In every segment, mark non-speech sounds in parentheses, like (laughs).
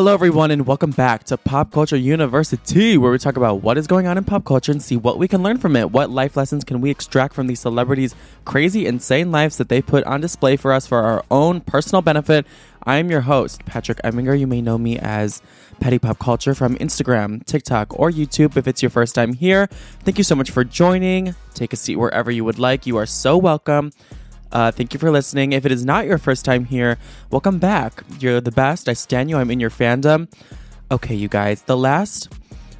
Hello, everyone, and welcome back to Pop Culture University, where we talk about what is going on in pop culture and see what we can learn from it. What life lessons can we extract from these celebrities' crazy, insane lives that they put on display for us for our own personal benefit? I'm your host, Patrick Eminger. You may know me as Petty Pop Culture from Instagram, TikTok, or YouTube if it's your first time here. Thank you so much for joining. Take a seat wherever you would like. You are so welcome. Uh, thank you for listening. If it is not your first time here, welcome back. You're the best. I stand you. I'm in your fandom. Okay, you guys, the last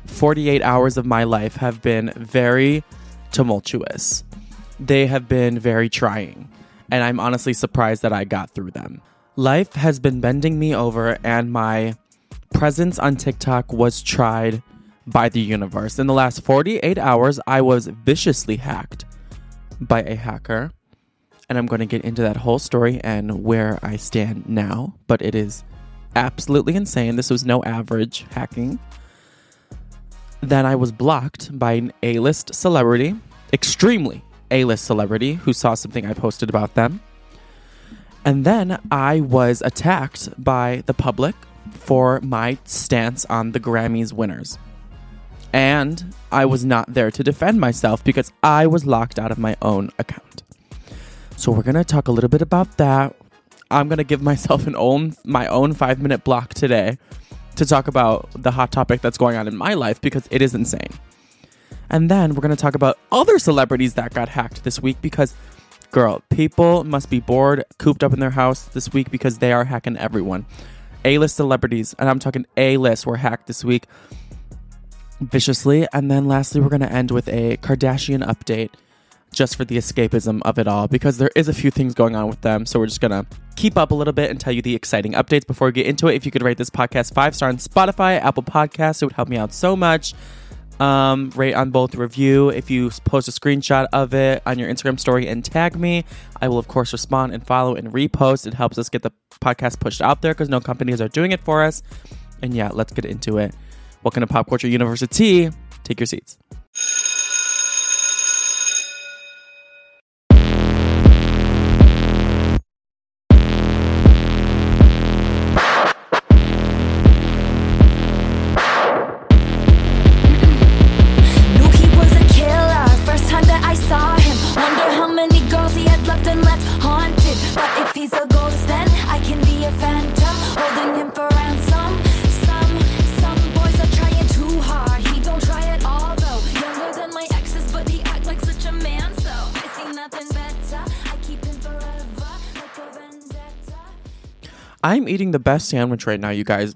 48 hours of my life have been very tumultuous. They have been very trying, and I'm honestly surprised that I got through them. Life has been bending me over, and my presence on TikTok was tried by the universe. In the last 48 hours, I was viciously hacked by a hacker and I'm going to get into that whole story and where I stand now. But it is absolutely insane. This was no average hacking. Then I was blocked by an A list celebrity, extremely A list celebrity, who saw something I posted about them. And then I was attacked by the public for my stance on the Grammys winners. And I was not there to defend myself because I was locked out of my own account. So we're gonna talk a little bit about that. I'm gonna give myself an own my own five minute block today to talk about the hot topic that's going on in my life because it is insane. And then we're gonna talk about other celebrities that got hacked this week because girl, people must be bored, cooped up in their house this week because they are hacking everyone. A-list celebrities, and I'm talking A-list were hacked this week viciously. And then lastly, we're gonna end with a Kardashian update just for the escapism of it all because there is a few things going on with them. So we're just gonna keep up a little bit and tell you the exciting updates before we get into it. If you could rate this podcast five star on Spotify, Apple Podcasts, it would help me out so much. Um, rate on both review. If you post a screenshot of it on your Instagram story and tag me, I will of course respond and follow and repost. It helps us get the podcast pushed out there because no companies are doing it for us. And yeah, let's get into it. Welcome to Pop Culture University. Take your seats. I'm eating the best sandwich right now, you guys.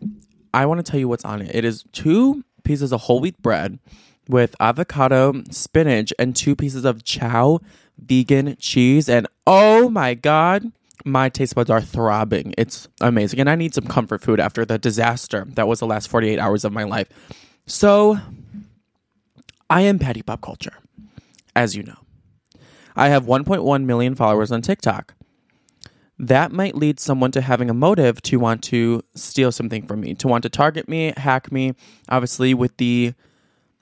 I want to tell you what's on it. It is two pieces of whole wheat bread with avocado, spinach, and two pieces of Chao vegan cheese. And oh my God, my taste buds are throbbing. It's amazing. And I need some comfort food after the disaster that was the last 48 hours of my life. So I am Petty Pop Culture, as you know. I have 1.1 million followers on TikTok that might lead someone to having a motive to want to steal something from me, to want to target me, hack me. Obviously, with the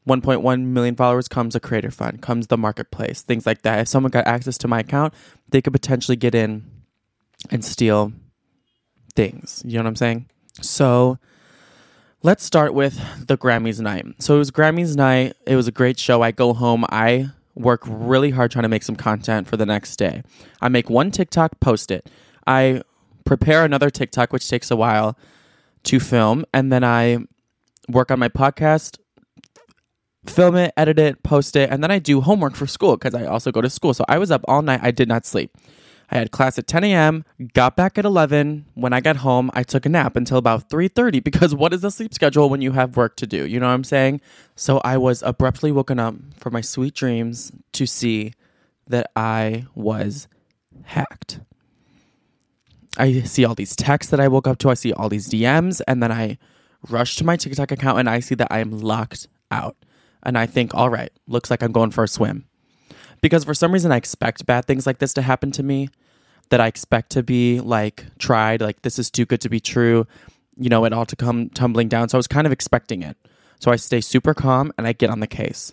1.1 million followers comes a creator fund, comes the marketplace, things like that. If someone got access to my account, they could potentially get in and steal things. You know what I'm saying? So let's start with the Grammys night. So it was Grammys night. It was a great show. I go home. I work really hard trying to make some content for the next day. I make one TikTok, post it. I prepare another TikTok, which takes a while to film, and then I work on my podcast, film it, edit it, post it, and then I do homework for school because I also go to school. So I was up all night. I did not sleep. I had class at 10 a.m. Got back at 11. When I got home, I took a nap until about 3:30 (laughs) because what is the sleep schedule when you have work to do? You know what I'm saying? So I was abruptly woken up from my sweet dreams to see that I was hacked. I see all these texts that I woke up to. I see all these DMs, and then I rush to my TikTok account and I see that I am locked out and I think, all right, looks like I'm going for a swim. Because for some reason, I expect bad things like this to happen to me, that I expect to be like tried, like this is too good to be true, you know, it all to come tumbling down. So I was kind of expecting it. So I stay super calm and I get on the case.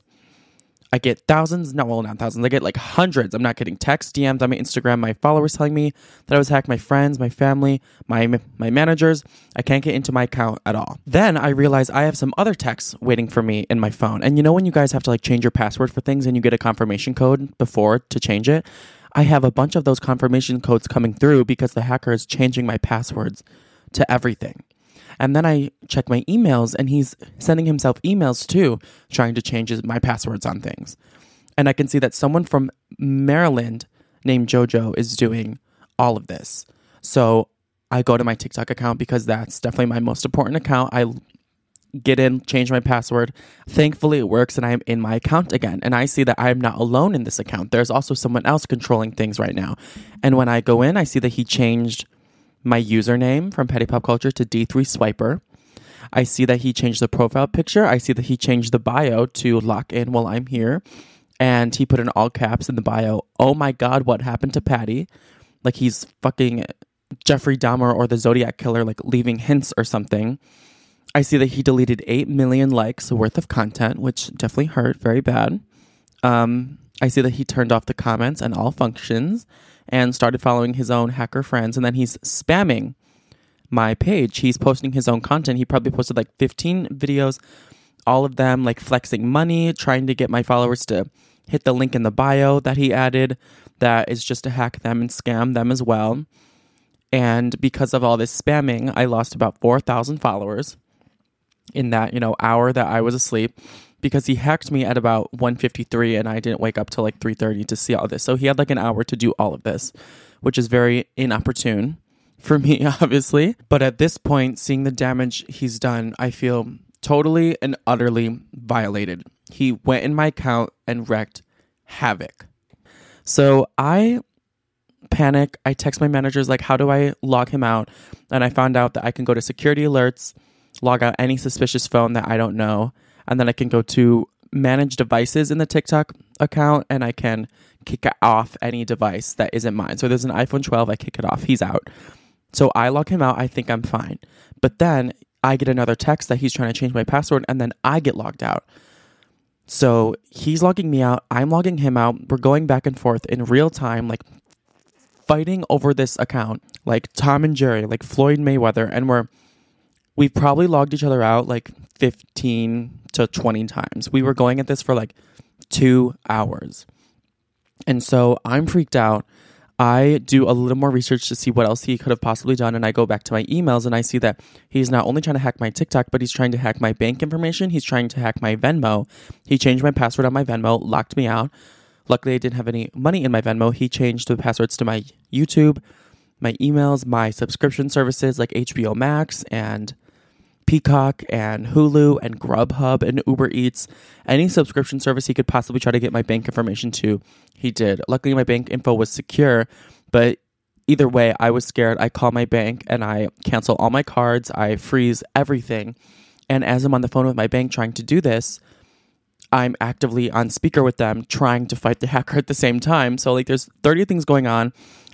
I get thousands, not well, not thousands. I get like hundreds. I'm not getting texts, DMs on my Instagram. My followers telling me that I was hacked. My friends, my family, my my managers. I can't get into my account at all. Then I realize I have some other texts waiting for me in my phone. And you know when you guys have to like change your password for things and you get a confirmation code before to change it. I have a bunch of those confirmation codes coming through because the hacker is changing my passwords to everything. And then I check my emails, and he's sending himself emails too, trying to change his, my passwords on things. And I can see that someone from Maryland named JoJo is doing all of this. So I go to my TikTok account because that's definitely my most important account. I get in, change my password. Thankfully, it works and I am in my account again. And I see that I am not alone in this account. There's also someone else controlling things right now. And when I go in, I see that he changed my username from Petty Pop Culture to D3 Swiper. I see that he changed the profile picture. I see that he changed the bio to lock in while I'm here. And he put in all caps in the bio, oh my God, what happened to Patty? Like he's fucking Jeffrey Dahmer or the Zodiac Killer, like leaving hints or something. I see that he deleted 8 million likes worth of content, which definitely hurt very bad. Um, I see that he turned off the comments and all functions and started following his own hacker friends. And then he's spamming my page. He's posting his own content. He probably posted like 15 videos, all of them like flexing money, trying to get my followers to hit the link in the bio that he added. That is just to hack them and scam them as well. And because of all this spamming, I lost about 4,000 followers in that, you know, hour that I was asleep because he hacked me at about 1:53 and I didn't wake up till like 3:30 to see all this. So he had like an hour to do all of this, which is very inopportune for me (laughs) obviously. But at this point, seeing the damage he's done, I feel totally and utterly violated. He went in my account and wrecked havoc. So I panic. I text my managers like how do I log him out? And I found out that I can go to security alerts, log out any suspicious phone that I don't know and then I can go to manage devices in the TikTok account and I can kick off any device that isn't mine. So there's an iPhone 12, I kick it off. He's out. So I log him out. I think I'm fine. But then I get another text that he's trying to change my password and then I get logged out. So he's logging me out. I'm logging him out. We're going back and forth in real time, like fighting over this account, like Tom and Jerry, like Floyd Mayweather. And we're, we've probably logged each other out like 15 to 20 times. We were going at this for like two hours. And so I'm freaked out. I do a little more research to see what else he could have possibly done. And I go back to my emails and I see that he's not only trying to hack my TikTok, but he's trying to hack my bank information. He's trying to hack my Venmo. He changed my password on my Venmo, locked me out. Luckily, I didn't have any money in my Venmo. He changed the passwords to my YouTube, my emails, my subscription services like HBO Max and Peacock and Hulu and Grubhub and Uber Eats, any subscription service he could possibly try to get my bank information to, he did. Luckily, my bank info was secure, but either way, I was scared. I call my bank and I cancel all my cards, I freeze everything. And as I'm on the phone with my bank trying to do this, I'm actively on speaker with them trying to fight the (laughs) hacker at the same time. So, like, there's 30 things going on.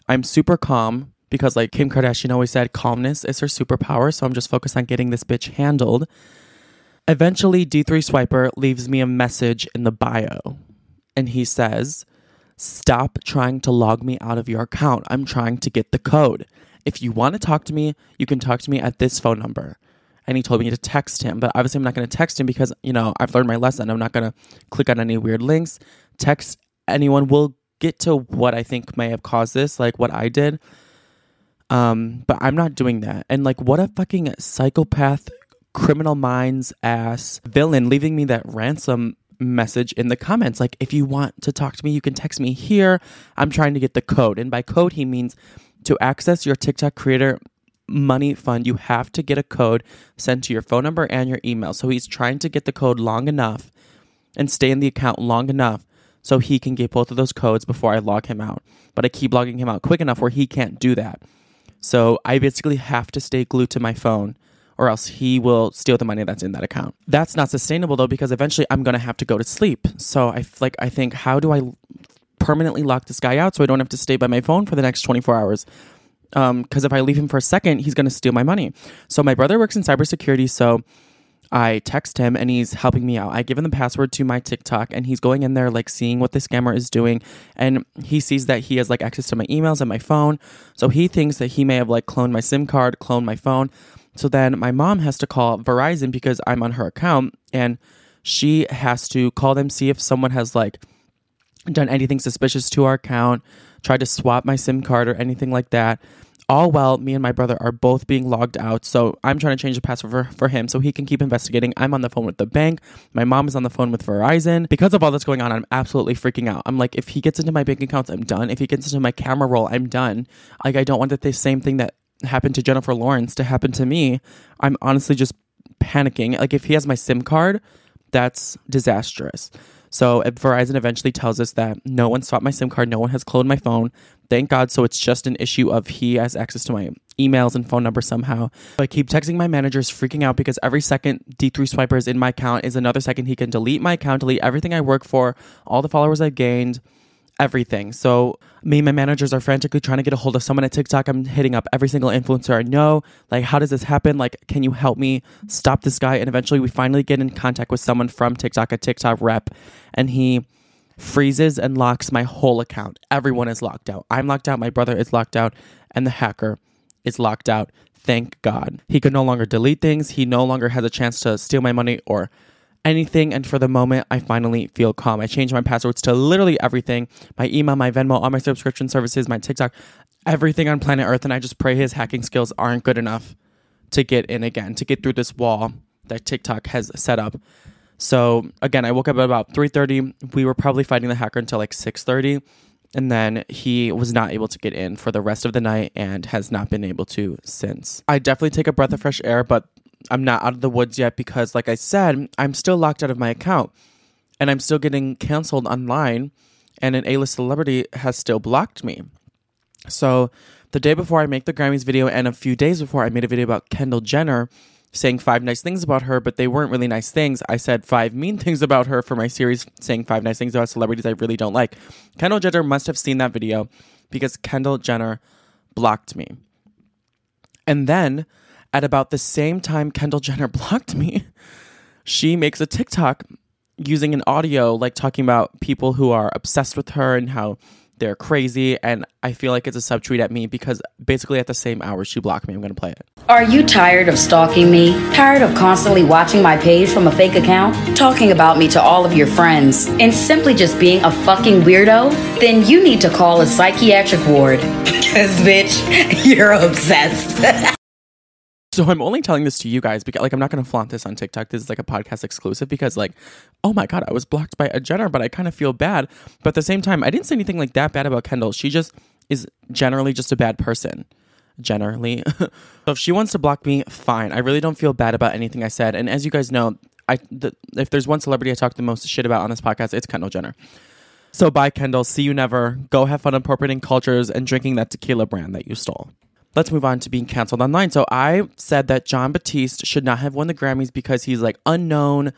I'm super calm because like Kim Kardashian always said, calmness is her superpower. So I'm just focused on getting this bitch handled. Eventually, D3 Swiper leaves me a message in the bio and he says, Stop trying to log me out of your account. I'm trying to get the code. If you want to talk to me, you can talk to me at this phone number. And he told me to text him, but obviously I'm not going to text him because, you know, I've learned my lesson. I'm not going to click on any weird links. Text anyone. We'll get to what I think may have caused this, like what I did. Um, but I'm not doing that. And like, what a fucking psychopath, criminal minds ass villain leaving me that ransom message in the comments. Like, if you want to talk to me, you can text me here. I'm trying to get the code. And by code, he means to access your TikTok creator money fund, you have to get a code sent to your phone number and your email. So he's trying to get the code long enough and stay in the account long enough so he can get both of those codes before I log him out. But I keep logging him out quick enough where he can't do that. So I basically have to stay glued to my phone or else he will steal the money that's in that account. That's not sustainable though because eventually I'm going to have to go to sleep. So I like I think how do I permanently lock this guy out so I don't have to stay by my phone for the next 24 hours? Um, because if I leave him for a second, he's going to steal my money. So my brother works in cybersecurity, so I text him and he's helping me out. I give him the password to my TikTok and he's going in there like seeing what the scammer is doing and he sees that he has like access to my emails and my phone. So he thinks that he may have like cloned my SIM card, cloned my phone. So then my mom has to call Verizon because I'm on her account and she has to call them see if someone has like done anything suspicious to our account, tried to swap my SIM card or anything like that. All well, me and my brother are both being logged out. So I'm trying to change the password for, for him so he can keep investigating. I'm on the phone with the bank. My mom is on the phone with Verizon. Because of all that's going on, I'm absolutely freaking out. I'm like, if he gets into my bank accounts, I'm done. If he gets into my camera roll, I'm done. Like, I don't want that the same thing that happened to Jennifer Lawrence to happen to me. I'm honestly just panicking. Like, if he has my SIM card, that's disastrous. So Verizon eventually tells us that no one swapped my SIM card, no one has cloned my phone. Thank God. So it's just an issue of he has access to my emails and phone number somehow. I keep texting my managers, freaking out because every second D3 Swiper is in my account is another second he can delete my account, delete everything I work for, all the followers I've gained, everything. So me and my managers are frantically trying to get a hold of someone at TikTok. I'm hitting up every single influencer I know. Like, how does this happen? Like, can you help me stop this guy? And eventually we finally get in contact with someone from TikTok, a TikTok rep, and he freezes and locks my whole account. Everyone is locked out. I'm locked out, my brother is locked out, and the hacker is locked out. Thank God. He could no longer delete things. He no longer has a chance to steal my money or anything. And for the moment, I finally feel calm. I changed my passwords to literally everything my email, my Venmo, all my subscription services, my TikTok, everything on planet Earth. And I just pray his hacking skills aren't good enough to get in again, to get through this wall that TikTok has set up. So again, I woke up at about 3:30. We were probably fighting the hacker until like 6:30 and then he was not able to get in for the rest of the night and has not been able to since. I definitely take a breath of fresh air, but I'm not out of the woods yet because like I said, I'm still locked out of my account and I'm still getting canceled online and an A-list celebrity has still blocked me. So the day before I make the Grammys video and a few days before I made a video about Kendall Jenner saying five nice things about her, but they weren't really nice things. I said five mean (laughs) things about her for my series saying five nice things about celebrities I really don't like. Kendall Jenner must have seen that video because Kendall Jenner blocked me. And then at about the same time Kendall Jenner (laughs) blocked me, she makes a TikTok using an audio like talking about people who are obsessed with her and how they're crazy and I feel like it's a subtweet at me because basically at the same hour she blocked me. I'm to play it. Are you tired of stalking me? Tired of constantly watching my page from a fake account? Talking about me to all of your friends? And simply just being a fucking weirdo? Then you need to call a psychiatric ward. (laughs) Because, bitch, (laughs) you're obsessed. (laughs) So I'm only telling this to you guys because like I'm not going to flaunt this on TikTok. This is like a podcast exclusive because like oh my god, I was blocked by a Jenner, but I kind of feel bad. But at the same time, I didn't say anything like that bad about Kendall. She just is generally just a bad person. Generally. (laughs) so if she wants to block me, fine. I really don't feel bad about anything I said. And as you guys know, I the, if there's one celebrity I talk the most shit about on this podcast, it's Kendall Jenner. So bye Kendall, see you never. Go have fun appropriating cultures and drinking that tequila brand that you stole let's move on to being canceled online. So I said that Jon Batiste should not have won the Grammys because he's like unknown.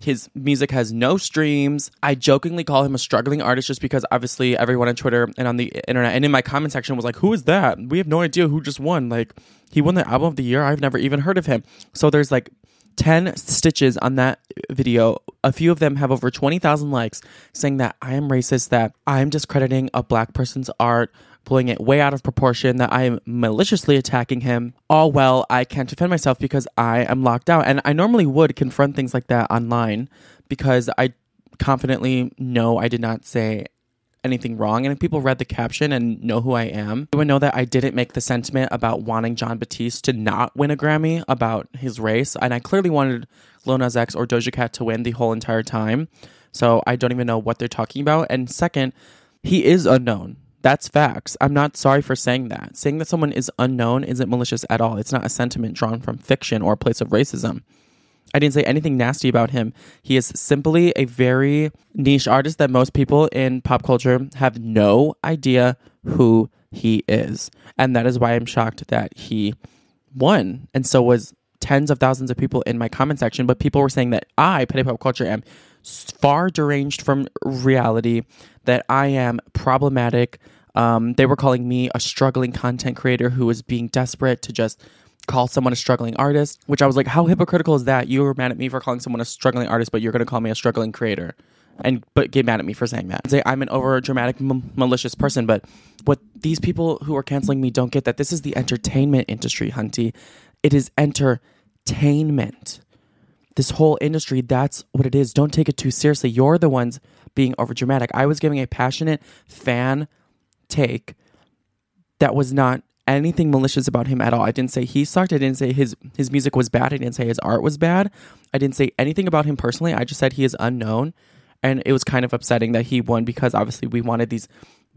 His music has no streams. I jokingly call him a struggling artist just because obviously everyone on Twitter and on the internet and in my comment section was like, Who is that? We have no idea who just won. Like, he won the album of the year. I've never even heard of him. So there's like 10 stitches on that video. A few of them have over 20,000 likes saying that I am racist, that I'm discrediting a black person's art pulling it way out of proportion, that I am maliciously attacking him. All well, I can't defend myself because I am locked out. And I normally would confront things like that online because I confidently know I did not say anything wrong. And if people read the caption and know who I am, they would know that I didn't make the sentiment about wanting Jon Batiste to not win a Grammy about his race. And I clearly wanted Lil Nas X or Doja Cat to win the whole entire time. So I don't even know what they're talking about. And second, he is unknown. That's facts. I'm not sorry for saying that. Saying that someone is unknown isn't malicious at all. It's not a sentiment drawn from fiction or a place of racism. I didn't say anything nasty about him. He is simply a very niche artist that most people in pop culture have no idea who he is. And that is why I'm shocked that he won. And so was tens of thousands of people in my comment section, but people were saying that I, Petty Pop Culture, am far deranged from reality, that I am problematic. Um, they were calling me a struggling content creator who was being desperate to just call someone a struggling artist, which I was like, how hypocritical is that? You were mad at me for calling someone a struggling artist, but you're going to call me a struggling creator. And but get mad at me for saying that. Say I'm an over dramatic, m- malicious person. But what these people who are canceling me don't get that this is the entertainment industry, Hunty. It is entertainment. This whole industry, that's what it is. Don't take it too seriously. You're the ones being over dramatic. I was giving a passionate fan take that was not anything malicious about him at all. I didn't say he sucked. I didn't say his his music was bad. I didn't say his art was bad. I didn't say anything about him personally. I just said he is unknown, and it was kind of upsetting that he won because obviously we wanted these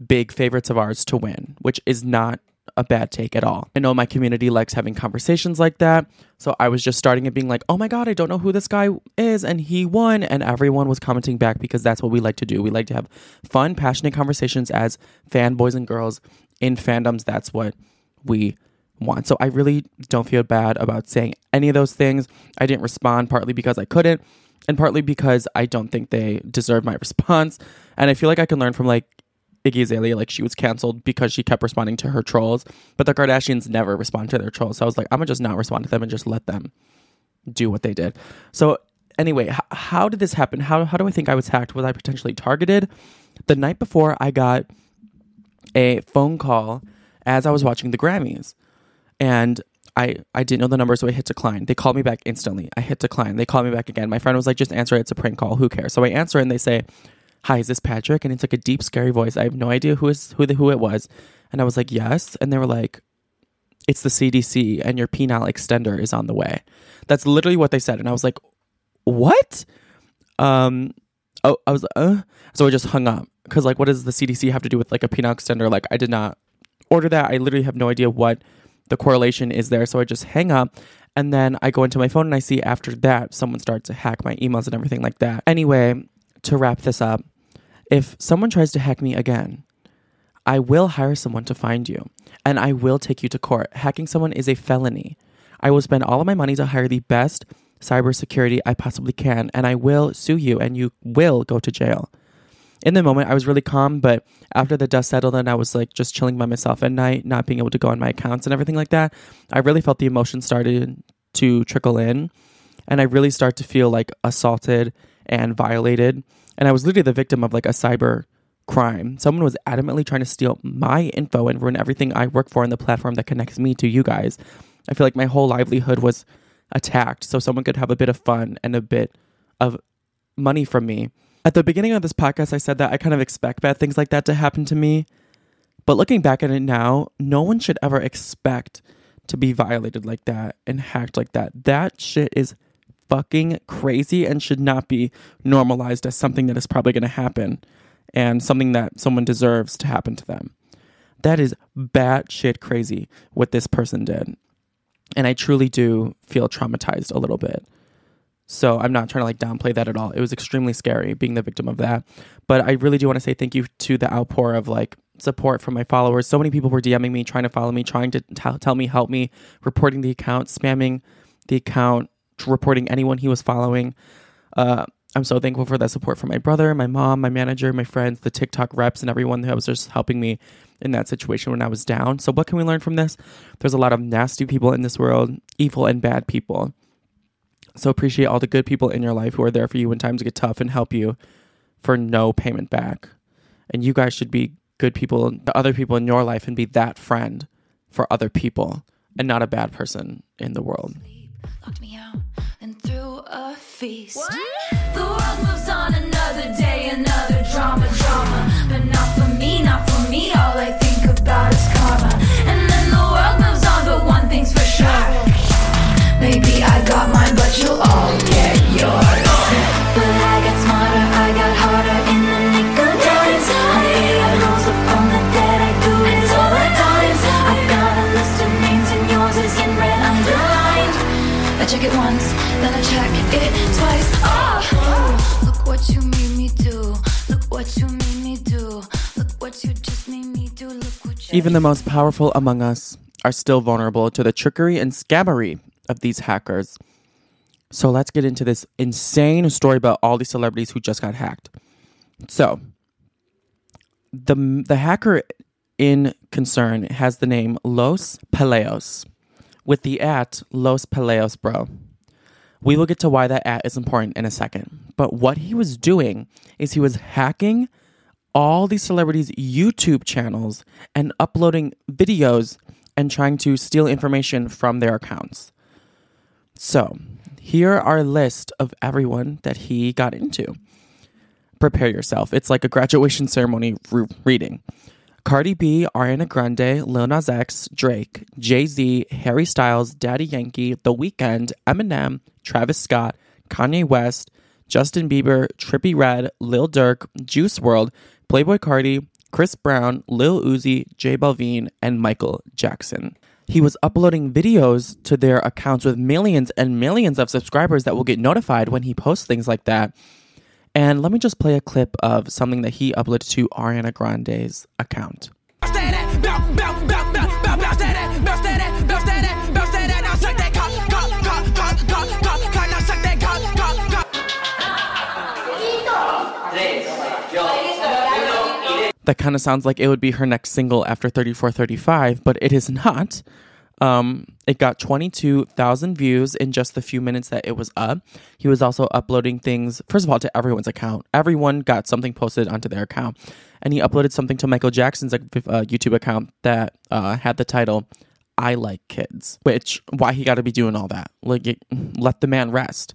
big favorites of ours to win, which is not a bad take at all. I know my community likes having conversations like that. So I was just starting it being like, oh my God, I don't know who this guy is. And he won. And everyone was commenting back because that's what we like to do. We like to have fun, passionate conversations as fanboys and girls in fandoms. That's what we want. So I really don't feel bad about saying any of those things. I didn't respond partly because I couldn't and partly because I don't think they deserve my (laughs) response. And I feel like I can learn from like Iggy Azalea, like she was canceled because she kept responding to her trolls, but the Kardashians never respond to their trolls. So I was like, I'm gonna just not respond to them and just let them do what they did. So anyway, h- how did this happen? How how do I think I was hacked? Was I potentially targeted? The night before, I got a phone call as I was watching the Grammys, and I I didn't know the number, so I hit decline. They called me back instantly. I hit decline. They called me back again. My friend was like, "Just answer it. It's a prank call. Who cares?" So I answer, and they say, "Hi, is this Patrick?" And it's like a deep, scary voice. I have no idea who is who the who it was, and I was like, "Yes," and they were like, "It's the CDC, and your penile extender is on the way." That's literally what they said, and I was like, "What?" Um, oh, I was uh, so I just hung up because like, what does the CDC have to do with like a penile extender? Like, I did not order that. I literally have no idea what the correlation is there. So I just hang up and then I go into my phone and I see after that someone starts to hack my emails and everything like that. Anyway, to wrap this up, if someone tries to hack me again, I will hire someone to find you and I will take you to court. Hacking someone is a felony. I will spend all of my money to hire the best cybersecurity I possibly can and I will sue you and you will go to jail in the moment I was really calm, but after the dust settled and I was like just chilling by myself at night, not being able to go on my accounts and everything like that, I really felt the emotions started to trickle in and I really start to feel like assaulted and violated. And I was literally the victim of like a cyber crime. Someone was adamantly trying to steal my info and ruin everything I work for on the platform that connects me to you guys. I feel like my whole livelihood was attacked so someone could have a bit of fun and a bit of money from me. At the beginning of this podcast, I said that I kind of expect bad things like that to happen to me. But looking back at it now, no one should ever expect to be violated like that and hacked like that. That shit is fucking crazy and should not be normalized as something that is probably going to happen and something that someone deserves to happen to them. That is batshit crazy what this person did. And I truly do feel traumatized a little bit. So I'm not trying to like downplay that at all. It was extremely scary being the victim of that. But I really do want to say thank you to the outpour of like support from my followers. So many people were DMing me, trying to follow me, trying to t- tell me, help me, reporting the account, spamming the account, reporting anyone he was following. Uh, I'm so thankful for that support from my brother, my mom, my manager, my friends, the TikTok reps, and everyone that was just helping me in that situation when I was down. So, what can we learn from this? There's a lot of nasty people in this world, evil and bad people. So appreciate all the good people in your life who are there for you when times get tough and help you for no payment back. And you guys should be good people to other people in your life and be that friend for other people and not a bad person in the world. Locked me out and threw a feast. The world moves on another day, another drama, drama. But not for me, not for me. All I think about is karma. And then the world moves on, but one thing's for sure. Maybe I got mine, but you'll all Even the most powerful among us are still vulnerable to the trickery and scammery of these hackers. So let's get into this insane story about all these celebrities who just got hacked. So the the hacker in concern has the name Los Pelaos with the at Los Pelaos Bro. We will get to why that at is important in a second. But what he was doing is he was hacking all these celebrities' YouTube channels and uploading videos and trying to steal information from their accounts. So, here are a list of everyone that he got into. Prepare yourself. It's like a graduation ceremony re- reading. Cardi B, Ariana Grande, Lil Nas X, Drake, Jay Z, Harry Styles, Daddy Yankee, The Weeknd, Eminem, Travis Scott, Kanye West, Justin Bieber, Trippie Redd, Lil Durk, Juice WRLD, Playboi Carti, Chris Brown, Lil Uzi, J Balvin, and Michael Jackson. He was uploading videos to their accounts with millions and millions of subscribers that will get notified when he posts things like that. And let me just play a clip of something that he uploaded to Ariana Grande's account. That kind of sounds like it would be her next single after 3435, but it is not. Um, it got 22,000 views in just the few minutes that it was up. He was also uploading things, first of all, to everyone's account. Everyone got something posted onto their account. And he uploaded something to Michael Jackson's uh, YouTube account that uh, had the title, I Like Kids, which, why he got to be doing all that? Like, it, let the man rest.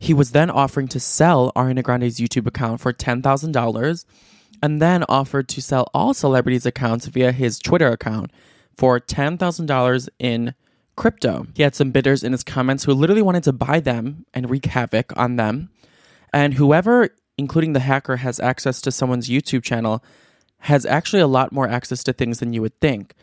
He was then offering to sell Ariana Grande's YouTube account for $10,000 and then offered to sell all celebrities' accounts via his Twitter account for $10,000 in crypto. He had some bidders in his comments who literally wanted to buy them and wreak havoc on them. And whoever, including the hacker, has access to someone's YouTube channel has actually a lot more access to things than you would think.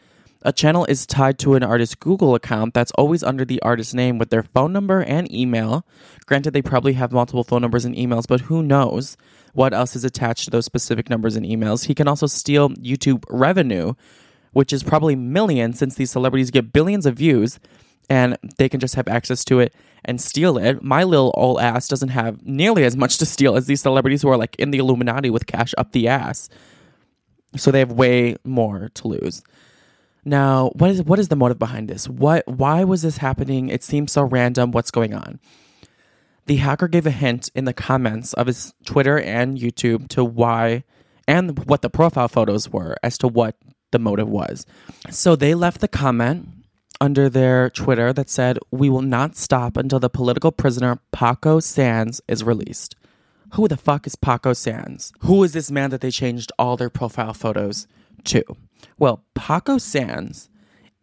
A channel is tied to an artist's Google account that's always under the artist's name with their phone number and email. Granted, they probably have multiple phone numbers and emails, but who knows what else is attached to those specific numbers and emails? He can also steal YouTube revenue, which is probably millions since these celebrities get billions of views and they can just have access to it and steal it. My little old ass doesn't have nearly as much to steal as these celebrities who are like in the Illuminati with cash up the ass. So they have way more to lose. Now, what is what is the motive behind this? What why was this happening? It seems so random. What's going on? The hacker gave a hint in the comments of his Twitter and YouTube to why and what the profile photos were as to what the motive was. So they left the comment under their Twitter that said, We will not stop until the political prisoner Paco Sanz is released. Who the fuck is Paco Sanz? Who is this man that they changed all their profile photos to? Well, Paco Sanz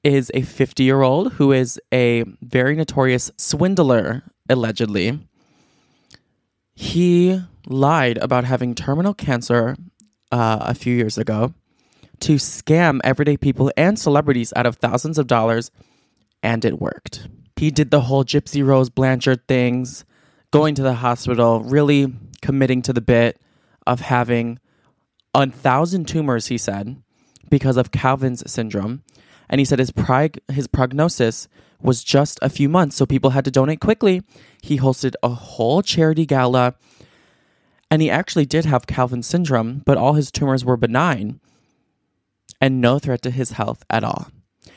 is a 50 year old who is a very notorious swindler, allegedly. He lied about having terminal cancer uh, a few years ago to scam everyday people and celebrities out of thousands of dollars, and it worked. He did the whole Gypsy Rose Blanchard things, going to the hospital, really committing to the bit of having a thousand tumors, he said, because of Cowden's syndrome. And he said his, prog- his prognosis was just a few months, so people had to donate quickly. He hosted a whole charity gala, and he actually did have Cowden's syndrome, but all his tumors were benign and no threat to his health at all.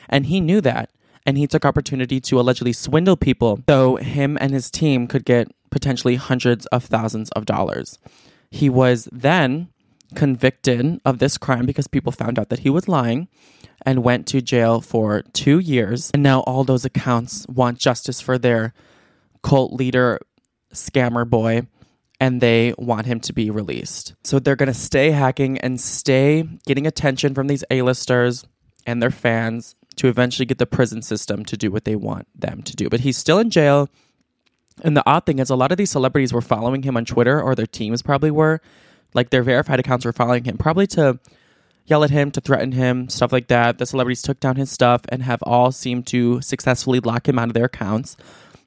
And he knew that, and he took opportunity to allegedly swindle people so him and his team could get potentially hundreds of thousands of dollars. He was then convicted of this crime because people found out that he was lying and went to jail for two years. And now all those accounts want justice for their cult leader, scammer boy, and they want him to be released. So they're going to stay hacking and stay getting attention from these A-listers and their fans to eventually get the prison system to do what they want them to do. But he's still in jail. And the odd thing is, a lot of these celebrities were following him on Twitter, or their teams probably were. Like their verified accounts were following him, probably to yell at him, to threaten him, stuff like that. The celebrities took down his stuff and have all seemed to successfully lock him out of their accounts.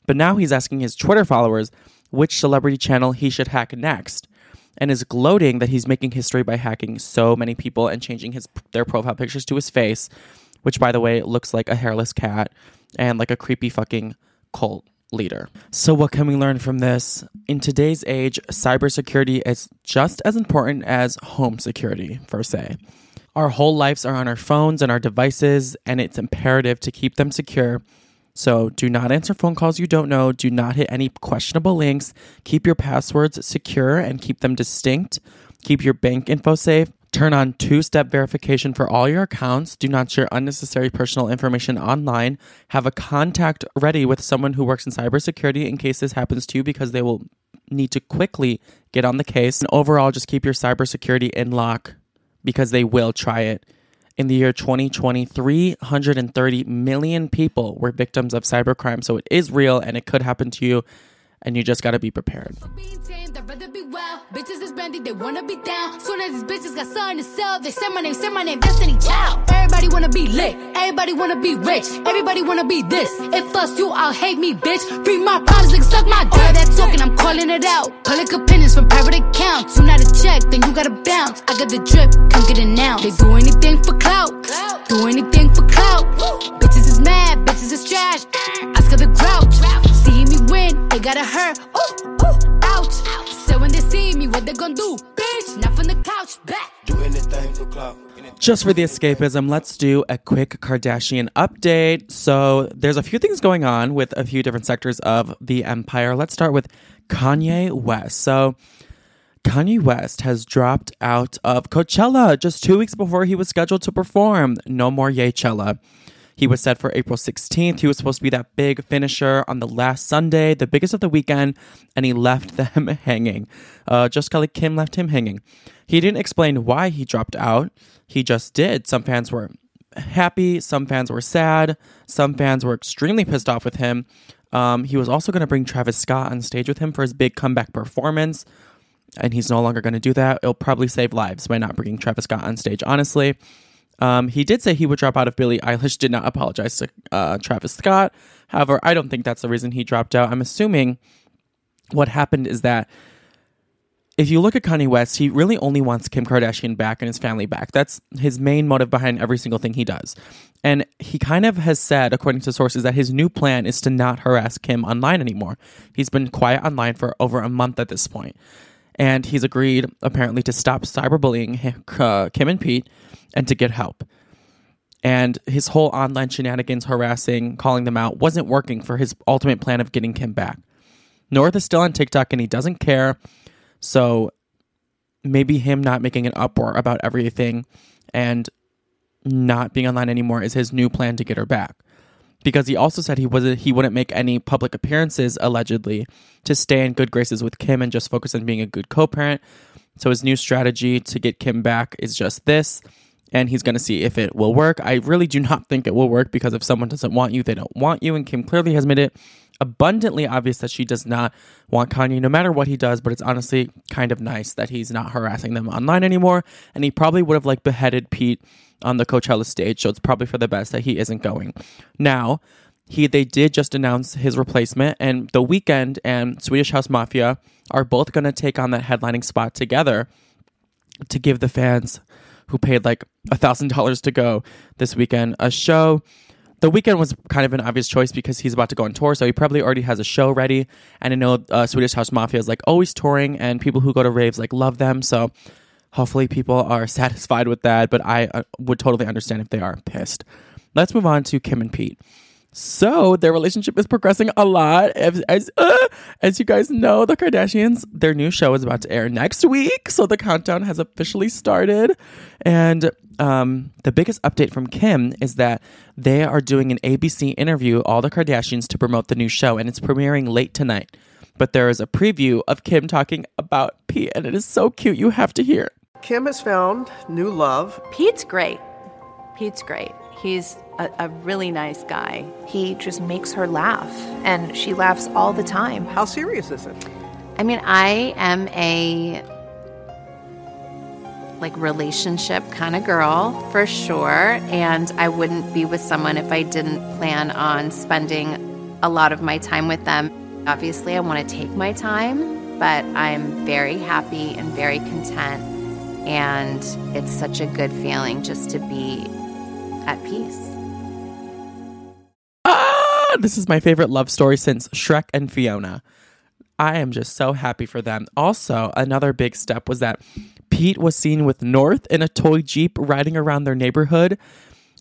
But now he's asking his Twitter followers which celebrity channel he should hack next and is gloating that he's making history by hacking so many people and changing his their profile pictures to his face which, by the way, looks like a hairless cat and like a creepy fucking cult leader. So, what can we learn from this? In today's age, cybersecurity is just as important as home security, per se. Our whole lives are on our phones and our devices, and it's imperative to keep them secure. So, do not answer phone calls you don't know. Do not hit any questionable links. Keep your passwords secure and keep them distinct. Keep your bank info safe. Turn on two step verification for all your accounts. Do not share unnecessary personal information online. Have a contact ready with someone who works in cybersecurity in case this happens to you because they will need to quickly get on the case. And overall, just keep your cybersecurity in lock because they will try it. In the year 2020, 330 million people were victims of cybercrime. So it is real and it could happen to you, and you just got to be prepared. Got. Everybody wanna be lit, everybody wanna be rich, everybody wanna be this. If us you, I'll hate me, bitch. Free my problems, like suck my dick. All that talking, I'm calling it out. Public opinions from private accounts. You not a check, then you gotta bounce. I got the drip, come get it now. They do anything for clout, do anything for clout. Bitches is mad, bitches is trash. Oscar the grouch, win, they gotta hurt. Ooh, ooh, ouch. So when they see me, what they gonna do? Bitch, not from the couch, back. Do anything for clout. Just for the escapism, let's do a quick Kardashian update. So, there's a few things going on with a few different sectors of the empire. Let's start with Kanye West. So, Kanye West has dropped out of Coachella just two weeks before he was scheduled to perform. No more Yaychella. He was set for April 16th. He was supposed to be that big finisher on the last Sunday, the biggest of the weekend, and he left (laughs) them hanging. Uh, just like Kim left him hanging. He didn't explain why he dropped out. He just did. Some fans were happy, some fans were sad, some fans were extremely pissed off with him. Um, he was also going to bring Travis Scott on stage with him for his big comeback performance, and he's no longer going to do that. It'll probably save lives by not bringing Travis Scott on stage, honestly. Um, he did say he would drop out if Billie Eilish did not apologize to uh, Travis Scott. However, I don't think that's the reason he dropped out. I'm assuming what happened is that if you look at Kanye West, he really only wants Kim Kardashian back and his family back. That's his main motive behind every single thing he does. And he kind of has said, according to sources, that his new plan is to not harass Kim online anymore. He's been quiet online for over a month at this point. And he's agreed, apparently, to stop cyberbullying Kim and Pete and to get help. And his whole online shenanigans, harassing, calling them out, wasn't working for his ultimate plan of getting Kim back. North is still on TikTok and he doesn't care. So maybe him not making an uproar about everything and not being online anymore is his new plan to get her back. Because he also said he wasn't he wouldn't make any public appearances allegedly to stay in good graces with Kim and just focus on being a good co-parent. So his new strategy to get Kim back is just this and he's going to see if it will work. I really do (laughs) not think it will work because if someone doesn't want you, they don't want you and Kim clearly has made it abundantly obvious that she does not want Kanye no matter what he does, but it's honestly kind of nice that he's not harassing them online anymore. And he probably would have like beheaded Pete on the Coachella stage, so it's probably for the best that he isn't going. Now, he they did just announce his replacement, and The Weeknd and Swedish House Mafia are both going to take on that headlining spot together to give the fans who paid like a thousand dollars to go this weekend a show. The Weeknd was kind of an obvious choice because he's about to go on tour, so he probably already has a show ready. And I know uh, Swedish House Mafia is like always touring, and people who go to raves like love them. So hopefully people are (laughs) satisfied with that. But I uh, would totally understand if they are pissed. Let's move on to Kim and Pete. So their relationship is progressing a lot. As as, uh, as you guys know, the Kardashians, their new show is about to air next week, so the countdown has officially started. And um, the biggest update from Kim is that they are doing an ABC interview, all the Kardashians, to promote the new show, and it's premiering late tonight. But there is a preview of Kim talking about Pete, and it is so cute. You have to hear. It. Kim has found new love. Pete's great. Pete's great. He's a, a really nice guy. He just makes her laugh, and she laughs all the time. How serious is it? I mean, I am a like relationship kind of girl for sure, and I wouldn't be with someone if I didn't plan on spending a lot of my time with them. Obviously, I want to take my time, but I'm very happy and very content. And it's such a good feeling just to be at peace. Ah, this is my favorite love story since Shrek and Fiona. I am just so happy for them. Also, another big step was that Pete was seen with North in a toy Jeep riding around their neighborhood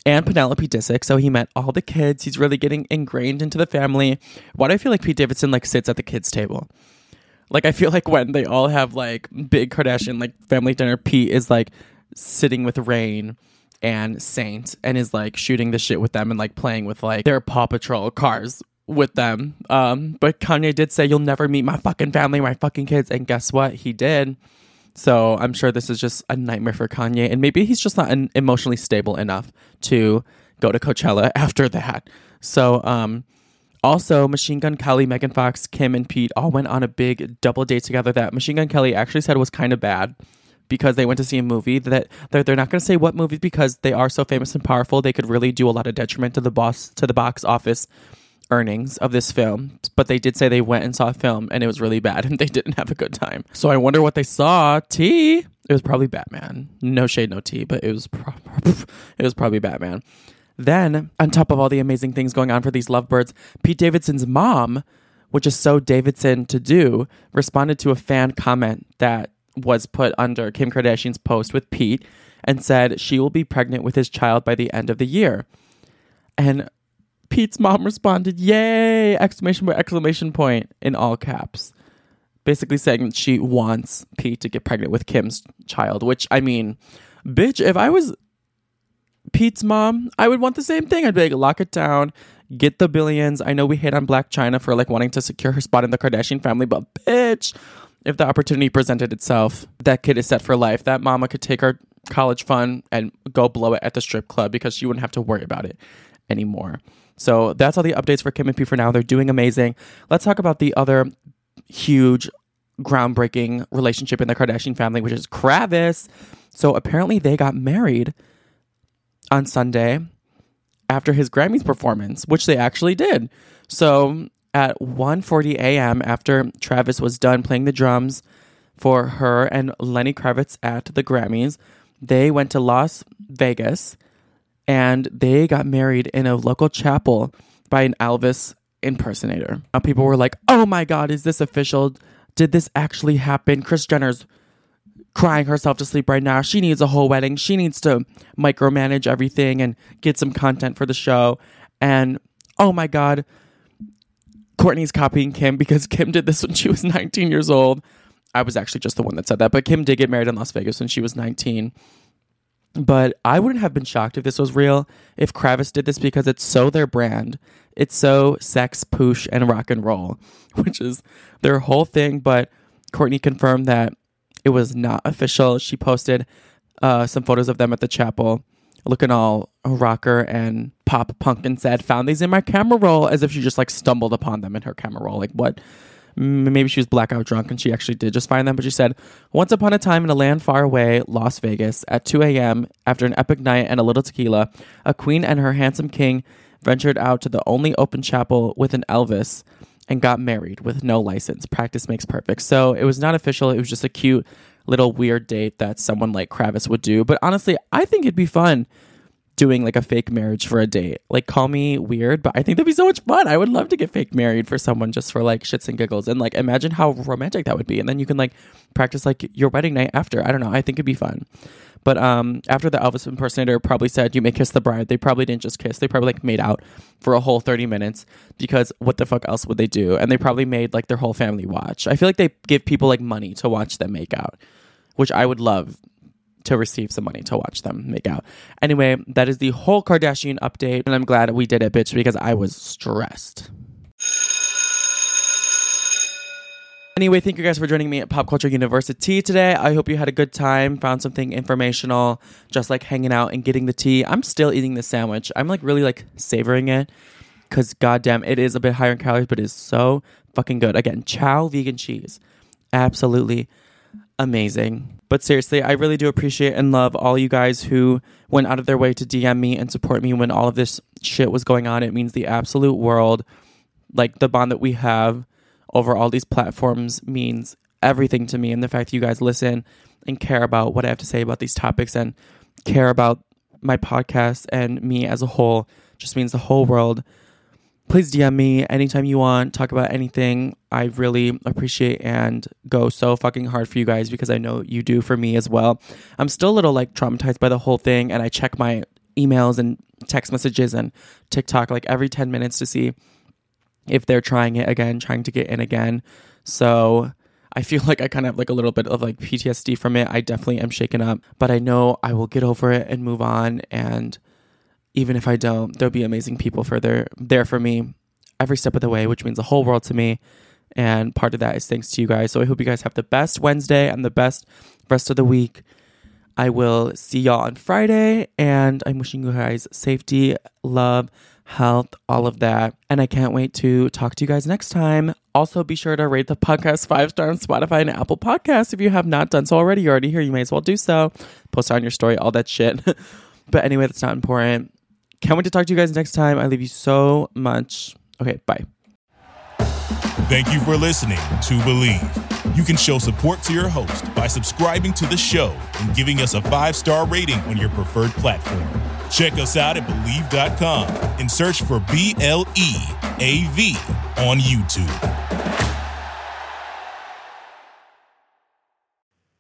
and Penelope Disick. So he met all the kids. He's really getting ingrained into the family. Why do I feel like Pete Davidson like sits at the kids' table? Like I feel like when they all have like big Kardashian like family dinner, Pete is like sitting with Reign and Saint and is like shooting the shit with them and like playing with like their Paw Patrol cars with them. Um, but Kanye did say you'll never meet my fucking family, my fucking kids, and guess what? He did. So I'm sure this is just a nightmare for Kanye, and maybe he's just not emotionally stable enough to go to Coachella (laughs) after that. So um, also, Machine Gun Kelly, Megan Fox, Kim, and Pete all went on a big double date together that Machine Gun Kelly actually said was kind of bad because they went to see a movie that they're, they're not going to say what movie because they are so famous and powerful. They could really do a lot of detriment to the boss to the box office earnings of this film, but they did say they went and saw a film and it was really bad (laughs) and they didn't have a good time. So I wonder what they saw. T. It was probably Batman. No shade, no tea, but it was pro- (laughs) it was probably Batman. Then, on top of all the amazing things going on for these lovebirds, Pete Davidson's mom, which is so Davidson to do, responded to a fan comment that was put under Kim Kardashian's post with Pete and said she will be pregnant with his child by the end of the year. And Pete's mom responded, "Yay!" exclamation point exclamation point in all caps. Basically saying she wants Pete to get pregnant with Kim's child, which I mean, bitch, if I was Pete's mom, I would want the same thing. I'd be like, lock it down, get the billions. I know we hate on Blac Chyna for like wanting to secure her spot in the Kardashian family, but bitch, if the opportunity presented itself, that kid is set for life. That mama could take her college fund and go blow it at the strip club because she wouldn't have to worry about it anymore. So that's all the updates for Kim and Pete for now. They're doing amazing. Let's talk about the other huge, groundbreaking relationship in the Kardashian family, which is Kravis. So apparently they got married on Sunday after his Grammys performance, which they actually did. So at 1:40 a.m. after Travis was done playing the drums for H.E.R. and Lenny Kravitz at the Grammys, they went to Las Vegas and they got married in a local chapel by an Elvis impersonator. Now people were like, "Oh my god, is this official? Did this actually happen?" Kris Jenner's crying herself to sleep right now. She needs a whole wedding. She needs to micromanage everything and get some content for the show. And oh my God, Kourtney's copying Kim because Kim did this when she was (laughs) 19 years old. I was actually just the one that said that, but Kim did get married in Las Vegas when she was 19. But I wouldn't have been shocked if this was real, if Kravis did this because it's so their brand. It's so sex, poosh, and rock and roll, (laughs) which is their whole thing. But Courtney confirmed that it was not official. She posted uh, some photos of them at the chapel looking all rocker and pop punk and said, Found these in my camera roll as if she just like stumbled upon them in her camera roll. Like, what? Maybe she was blackout drunk and she actually did just find them. But she said, Once upon a time in a land far away, Las Vegas, at 2 a.m., after an epic night and a little tequila, a queen and her handsome king ventured out to the only open chapel with an Elvis and got married with no license. Practice makes perfect. So it was not official. It was just a cute little weird date that someone like Kravis would do. But honestly, I think it'd be fun doing like a fake marriage for a date. Like call me weird, but I think that'd be so much fun. I would love to get fake married for someone just for like shits and giggles and like imagine how romantic that would be. And then you can like practice like your wedding night after. I don't know. I think it'd be fun. But um, after the Elvis impersonator probably said, "You may kiss the bride," they probably didn't just kiss. They probably like made out for a whole thirty minutes because what the fuck else would they do? And they probably made like their whole family watch. I feel like they give people like money to watch them make out, which I would love to receive some money to watch them make out. Anyway, that is the whole Kardashian update, and I'm glad we did it, bitch, because I was stressed. Anyway, thank you guys for joining me at Pop Culture University today. I hope you had a good time, found something informational, just like hanging out and getting the tea. I'm still eating the sandwich. I'm like really like savoring it because goddamn, it is a bit higher in calories, but it is so fucking good. Again, Chao vegan cheese, absolutely amazing. But seriously, I really do appreciate and love all you guys who went out of their way to DM me and support me when all of this shit was going on. It means the absolute world. Like the bond that we have over all these platforms means everything to me. And the fact that you guys listen and care about what I have to say about these topics and care about my podcast and me as a whole just means the whole world. Please DM me anytime you want, talk about anything. I really appreciate and go so fucking hard for you guys because I know you do for me as well. I'm still a little like traumatized by the whole thing and I check my emails and text messages and TikTok like every 10 minutes to see if they're trying it again, trying to get in again. So I feel (laughs) like I kind of have like a little bit of like PTSD from it. I definitely am shaken up, but I know I will get over it and move on. And even if I don't, there'll be amazing people for there there for me every step of the way, which means the whole world to me. And part of that is thanks to you guys. So I hope you guys have the best Wednesday and the best rest of the week. I will see y'all on Friday, and I'm wishing you guys safety, love, health, all of that. And I can't wait to talk to you guys next time. Also, be sure to rate the podcast five star on Spotify and Apple Podcasts if you have not done so already. You're already here. You may as well do so. Post on your story, all that shit. (laughs) but anyway, that's not important. Can't wait to talk to you guys next time. I love you so much. Okay, bye. Thank you for listening to Bleav. You can show support to your host by subscribing to the show and giving us a five star rating on your preferred platform. Check us out at Bleav.com and search for B L E A V on YouTube.